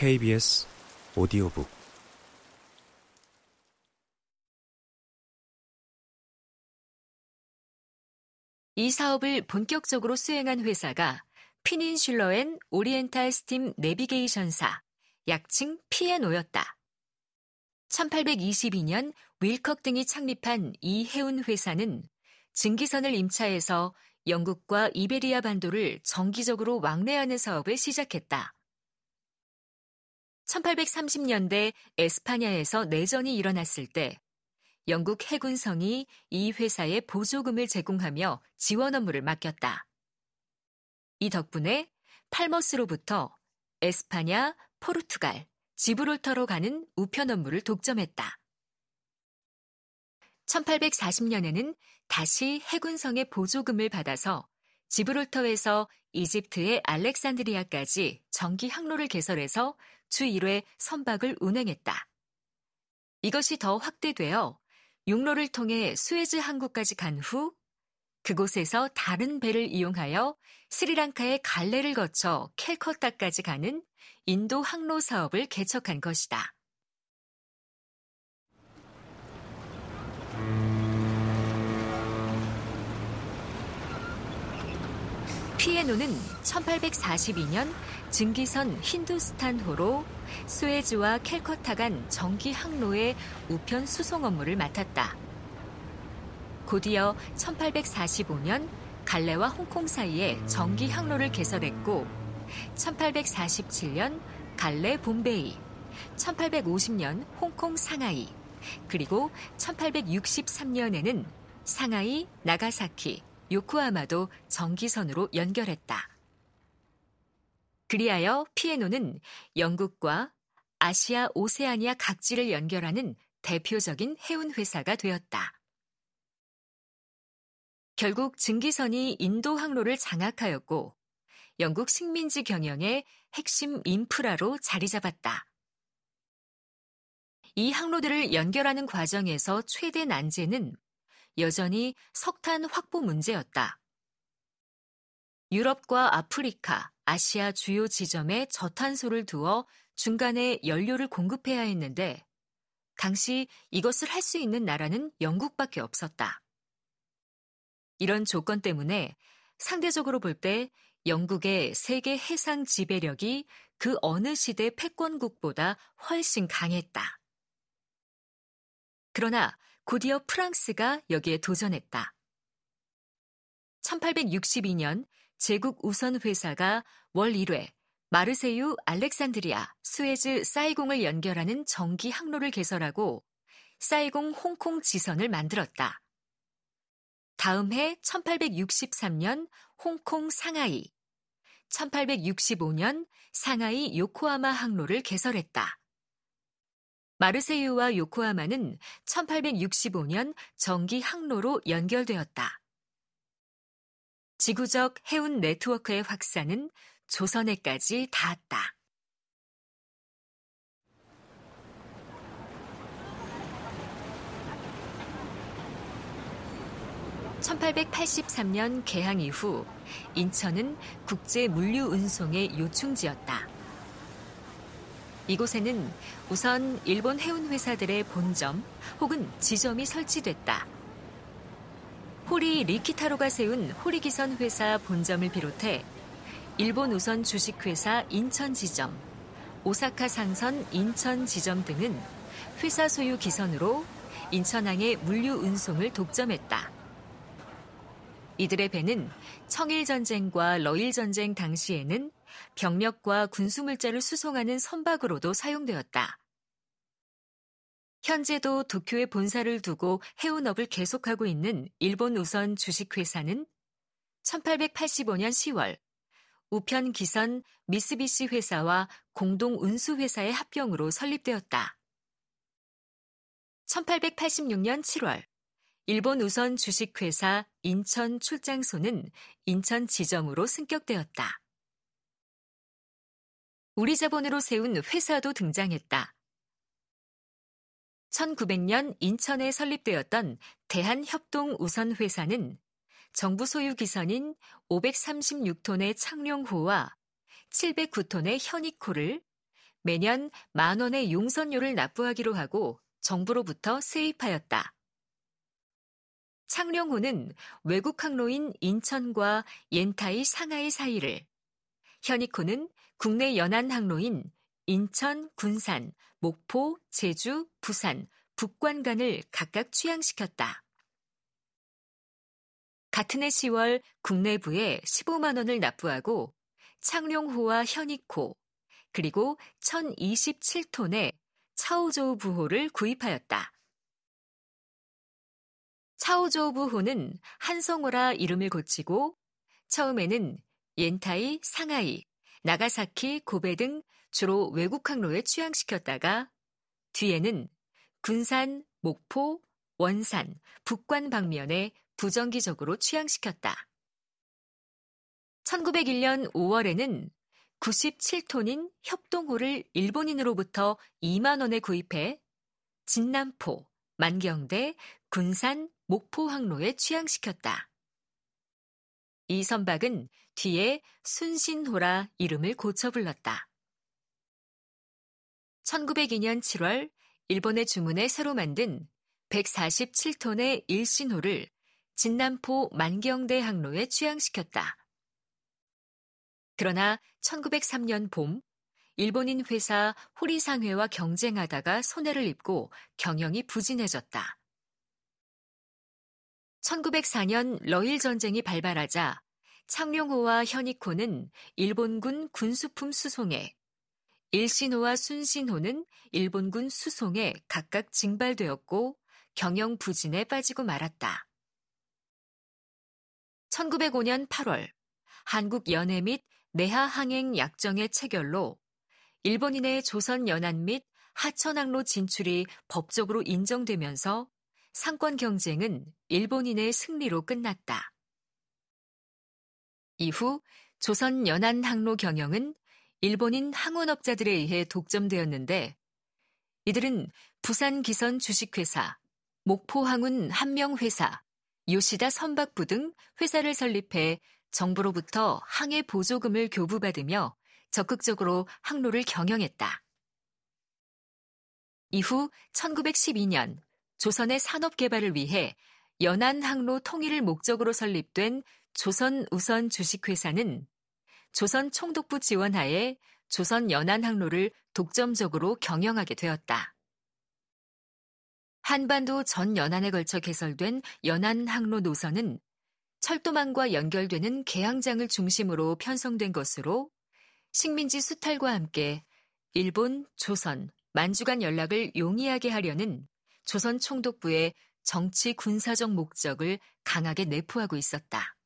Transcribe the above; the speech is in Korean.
KBS 오디오북 이 사업을 본격적으로 수행한 회사가 Peninsular and Oriental Steam Navigation사, 약칭 P&O였다. 1822년 윌컥 등이 창립한 이 해운 회사는 증기선을 임차해서 영국과 이베리아 반도를 정기적으로 왕래하는 사업을 시작했다. 1830년대 에스파냐에서 내전이 일어났을 때 영국 해군성이 이 회사에 보조금을 제공하며 지원 업무를 맡겼다. 이 덕분에 팔머스로부터 에스파냐, 포르투갈, 지브롤터로 가는 우편 업무를 독점했다. 1840년에는 다시 해군성의 보조금을 받아서 지브롤터에서 이집트의 알렉산드리아까지 전기 항로를 개설해서 주 1회 선박을 운행했다. 이것이 더 확대되어 육로를 통해 수에즈 항구까지 간 후 그곳에서 다른 배를 이용하여 스리랑카의 갈레를 거쳐 캘커타까지 가는 인도 항로 사업을 개척한 것이다. 피에노는 1842년 증기선 힌두스탄호로 스웨즈와 캘커타 간 전기 항로의 우편 수송 업무를 맡았다. 곧이어 1845년 갈래와 홍콩 사이에 전기 항로를 개설했고 1847년 갈래 봄베이, 1850년 홍콩 상하이, 그리고 1863년에는 상하이, 나가사키, 요코하마도 전기선으로 연결했다. 그리하여 피에노는 영국과 아시아 오세아니아 각지를 연결하는 대표적인 해운 회사가 되었다. 결국 증기선이 인도 항로를 장악하였고 영국 식민지 경영의 핵심 인프라로 자리 잡았다. 이 항로들을 연결하는 과정에서 최대 난제는 여전히 석탄 확보 문제였다. 유럽과 아프리카, 아시아 주요 지점에 저탄소를 두어 중간에 연료를 공급해야 했는데 당시 이것을 할 수 있는 나라는 영국밖에 없었다. 이런 조건 때문에 상대적으로 볼 때 영국의 세계 해상 지배력이 그 어느 시대 패권국보다 훨씬 강했다. 그러나 곧이어 프랑스가 여기에 도전했다. 1862년 제국 우선 회사가 월 1회 마르세유 알렉산드리아 스웨즈 사이공을 연결하는 전기 항로를 개설하고 사이공 홍콩 지선을 만들었다. 다음 해 1863년 홍콩 상하이, 1865년 상하이 요코하마 항로를 개설했다. 마르세유와 요코하마는 1865년 전기 항로로 연결되었다. 지구적 해운 네트워크의 확산은 조선해까지 닿았다. (1883년) 개항 이후 인천은 국제 물류 운송의 요충지였다. 이곳에는 우선 일본 해운 회사들의 본점 혹은 지점이 설치됐다. 호리 리키타로가 세운 호리기선 회사 본점을 비롯해 일본 우선 주식회사 인천 지점, 오사카 상선 인천 지점 등은 회사 소유 기선으로 인천항의 물류 운송을 독점했다. 이들의 배는 청일전쟁과 러일전쟁 당시에는 병력과 군수물자를 수송하는 선박으로도 사용되었다. 현재도 도쿄에 본사를 두고 해운업을 계속하고 있는 일본 우선 주식회사는 1885년 10월 우편 기선 미쓰비시 회사와 공동 운수회사의 합병으로 설립되었다. 1886년 7월 일본 우선 주식회사 인천 출장소는 인천 지점으로 승격되었다. 우리 자본으로 세운 회사도 등장했다. 1900년 인천에 설립되었던 대한협동우선회사는 정부 소유 기선인 536톤의 창룡호와 709톤의 현익호를 매년 만 원의 용선료를 납부하기로 하고 정부로부터 세입하였다. 창룡호는 외국 항로인 인천과 옌타이 상하이 사이를, 현익호는 국내 연안 항로인 인천, 군산, 목포, 제주, 부산, 북관간을 각각 취향시켰다. 같은 해 10월 국내부에 15만 원을 납부하고 창룡호와 현익호, 그리고 1027톤의 차오조우 부호를 구입하였다. 차오조우 부호는 한성호라 이름을 고치고 처음에는 옌타이, 상하이, 나가사키, 고베 등 주로 외국 항로에 취향시켰다가 뒤에는 군산, 목포, 원산, 북관 방면에 부정기적으로 취향시켰다. 1901년 5월에는 97톤인 협동호를 일본인으로부터 2만 원에 구입해 진남포, 만경대, 군산, 목포 항로에 취향시켰다. 이 선박은 뒤에 순신호라 이름을 고쳐 불렀다. 1902년 7월 일본의 주문에 새로 만든 147톤의 일신호를 진남포 만경대 항로에 취향시켰다. 그러나 1903년 봄 일본인 회사 호리상회와 경쟁하다가 손해를 입고 경영이 부진해졌다. 1904년 러일 전쟁이 발발하자 창룡호와 현익호는 일본군 군수품 수송에, 일신호와 순신호는 일본군 수송에 각각 징발되었고 경영 부진에 빠지고 말았다. 1905년 8월 한국 연해 및 내하 항행 약정의 체결로 일본인의 조선 연안 및 하천항로 진출이 법적으로 인정되면서 상권 경쟁은 일본인의 승리로 끝났다. 이후 조선 연안 항로 경영은 일본인 항원업자들에 의해 독점되었는데 이들은 부산 기선 주식회사, 목포 항운 한명회사, 요시다 선박부 등 회사를 설립해 정부로부터 항해 보조금을 교부받으며 적극적으로 항로를 경영했다. 이후 1912년 조선의 산업 개발을 위해 연안 항로 통일을 목적으로 설립된 조선 우선 주식회사는 조선 총독부 지원하에 조선 연안 항로를 독점적으로 경영하게 되었다. 한반도 전 연안에 걸쳐 개설된 연안 항로 노선은 철도망과 연결되는 개항장을 중심으로 편성된 것으로 식민지 수탈과 함께 일본, 조선, 만주 간 연락을 용이하게 하려는 조선 총독부의 정치 군사적 목적을 강하게 내포하고 있었다.